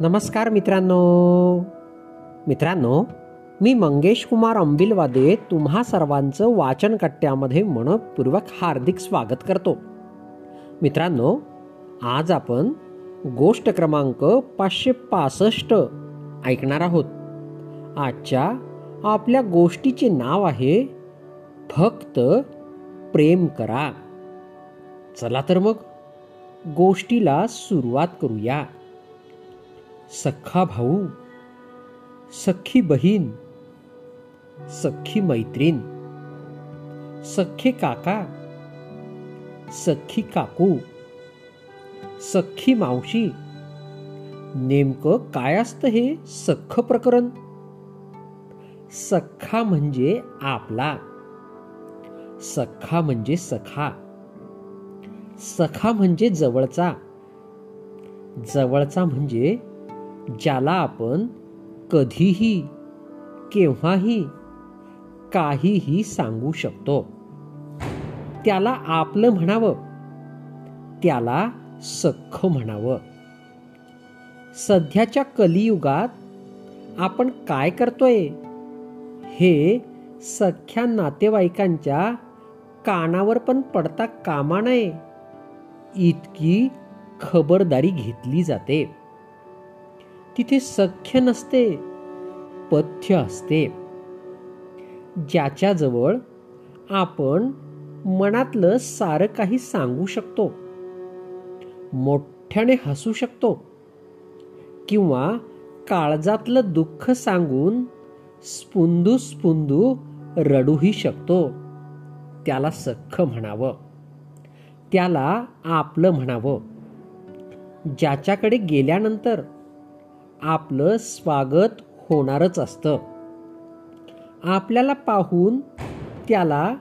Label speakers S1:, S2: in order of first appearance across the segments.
S1: नमस्कार मित्रांनो. मित्रांनो मी मंगेश कुमार अंबिलवादे तुम्हा सर्वांचं वाचन कट्ट्यामध्ये मनपूर्वक हार्दिक स्वागत करतो. मित्रांनो आज आपण गोष्ट क्रमांक पाचशे पासष्ट ऐकणार आहोत. आजच्या आपल्या गोष्टीचे नाव आहे फक्त प्रेम करा. चला तर मग गोष्टीला सुरुवात करूया. सख्खा भाऊ सख्खी बहीण सख्खी मैत्रीण सख्खे काका सख्खी काकू सख्खी मावशी नेमकं काय असतं हे सख्ख प्रकरण? सख्खा म्हणजे आपला सख्खा म्हणजे सखा सखा म्हणजे जवळचा जवळचा म्हणजे ज्याला आपण कधीही केव्हाही काहीही सांगू शकतो. त्याला आपलं म्हणावं. त्याला सख्ख म्हणावं. सध्याच्या कलियुगात आपण काय करतोय? हे सख्या नातेवाईकांच्या कानावर पण पडता कामा नये. इतकी खबरदारी घेतली जाते. तिथे सख्य नसते पथ्य असते. ज्याच्याजवळ आपण मनातलं सारं काही सांगू शकतो मोठ्याने हसू शकतो किंवा काळजातलं दुःख सांगून स्पुंदू स्पुंदू रडूही शकतो. त्याला सख्ख म्हणावं. त्याला आपलं म्हणावं. ज्याच्याकडे गेल्यानंतर आपलं स्वागत होणारच असतं. आपल्याला पाहून त्याला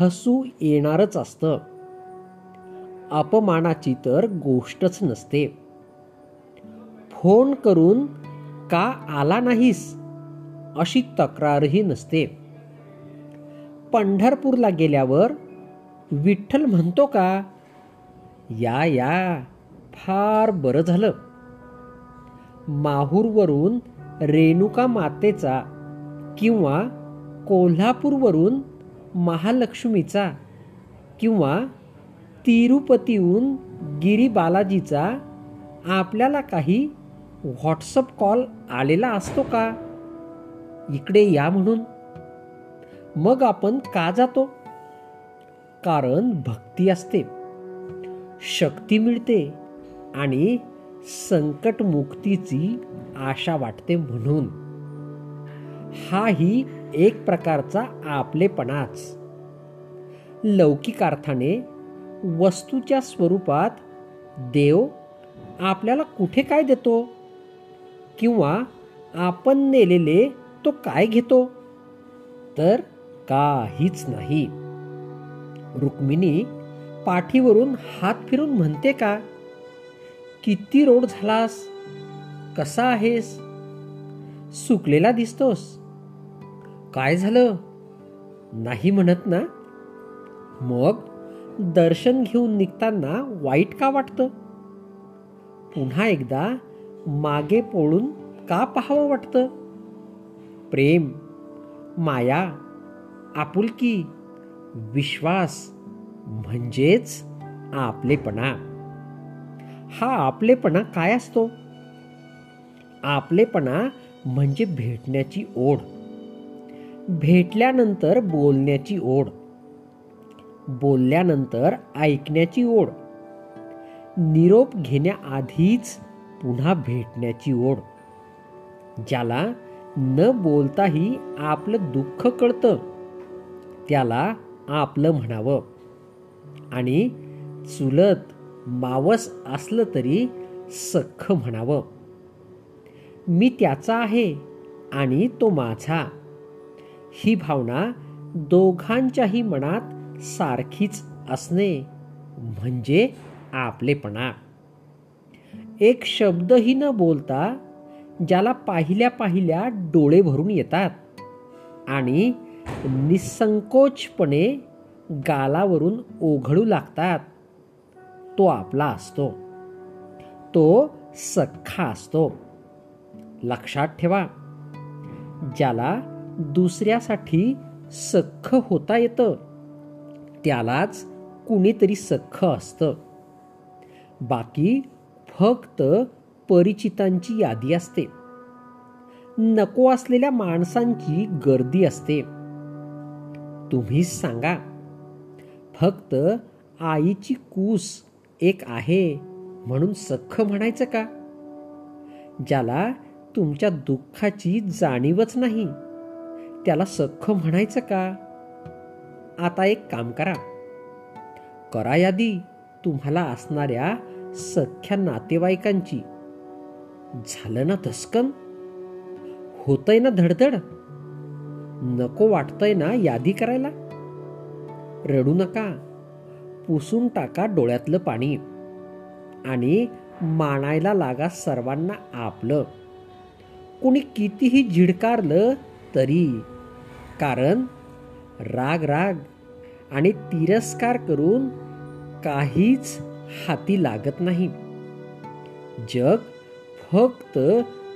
S1: हसू येणारच असतं. अपमानाची तर गोष्टच नसते. फोन करून का आला नाहीस? अशी तक्रारही नसते. पंढरपूरला गेल्यावर विठ्ठल म्हणतो का या या फार बरं झालं. माहूरवरून रेणुका मातेचा किंवा कोल्हापूरवरून महालक्ष्मीचा किंवा तिरुपतीहून गिरी बालाजीचा आपल्याला काही व्हॉट्सअप कॉल आलेला असतो का? इकडे या म्हणून. मग आपण का जातो? कारण भक्ती असते शक्ती मिळते आणि संकटमुक्तीची आशा वाटते म्हणून. हाही एक प्रकारचा आपलेपणाच. लौकिक अर्थाने वस्तूच्या स्वरूपात देव आपल्याला कुठे काय देतो? किंवा आपण नेलेले तो काय घेतो? तर काहीच नाही. रुक्मिणी पाठीवरून हात फिरून म्हणते का? किती रोड झालास? कसा आहेस? सुकलेला दिसतोस. काय झालं? नाही म्हणत ना? मग दर्शन घेऊन निघताना वाईट का वाटतं? पुन्हा एकदा मागे पोळून का पाहावं वाटतं? प्रेम माया आपुलकी विश्वास म्हणजेच आपलेपणा. हा आपलेपणा काय असतो? आपलेपणा म्हणजे भेटण्याची ओढ. भेटल्यानंतर बोलण्याची ओढ. बोलल्यानंतर ऐकण्याची ओढ. निरोप घेण्याआधीच पुन्हा भेटण्याची ओढ. ज्याला न बोलताही आपलं दुःख कळतं. त्याला आपलं म्हणावं. आणि चुलत मावस असलं तरी सख्ख म्हणावं. मी त्याचा आहे आणि तो माझा. ही भावना दोघांच्याही मनात सारखीच असणे म्हणजे आपलेपणा. एक शब्दही न बोलता ज्याला पाहिल्या पाहिल्या डोळे भरून येतात आणि निसंकोचपणे गालावरून ओघळू लागतात. तो आपला असतो. तो सख्खा असतो. लक्षात ठेवा. ज्याला दुसऱ्यासाठी सख्ख होता येतं त्यालाच कुणीतरी सख्ख असतं. बाकी फक्त परिचितांची यादी असते. नको असलेल्या माणसांची गर्दी असते. तुम्हीच सांगा. फक्त आईची कूस एक आहे म्हणून सख्ख म्हणायचं का? ज्याला तुमच्या दुःखाची जाणीवच नाही त्याला सख्ख म्हणायचं का? आता एक काम करा. करा यादी तुम्हाला असणाऱ्या सख्या नातेवाईकांची. झालं ना धस्कन? होतय ना धडधड? नको वाटतंय ना यादी करायला? रडू नका. पुसून टाका डोळ्यातलं पाणी. आणि मानायला लागा सर्वांना आपलं. कुणी कितीही झिडकारलं तरी. कारण राग राग आणि तिरस्कार करून काहीच हाती लागत नाही. जग फक्त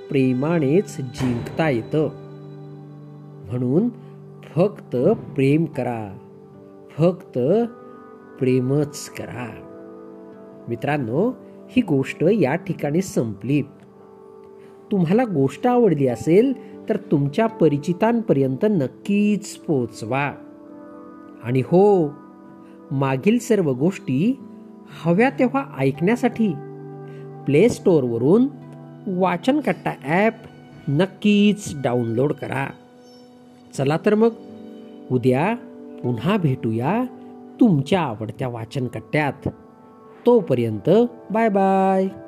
S1: प्रेमानेच जिंकता येतं. म्हणून फक्त प्रेम करा. फक्त प्रेमच करा. मित्रांनो ही गोष्ट या ठिकाणी संपली. तुम्हाला गोष्ट आवडली असेल तर तुमच्या परिचितांपर्यंत नक्कीच पोचवा आणि हो मागील सर्व गोष्टी हव्या तेव्हा ऐकण्यासाठी प्ले स्टोअरवरून वाचनकट्टा ॲप नक्कीच डाउनलोड करा. चला तर मग उद्या पुन्हा भेटूया तुमच्या आवडत्या वाचनकट्ट्यात. तोपर्यंत बाय बाय.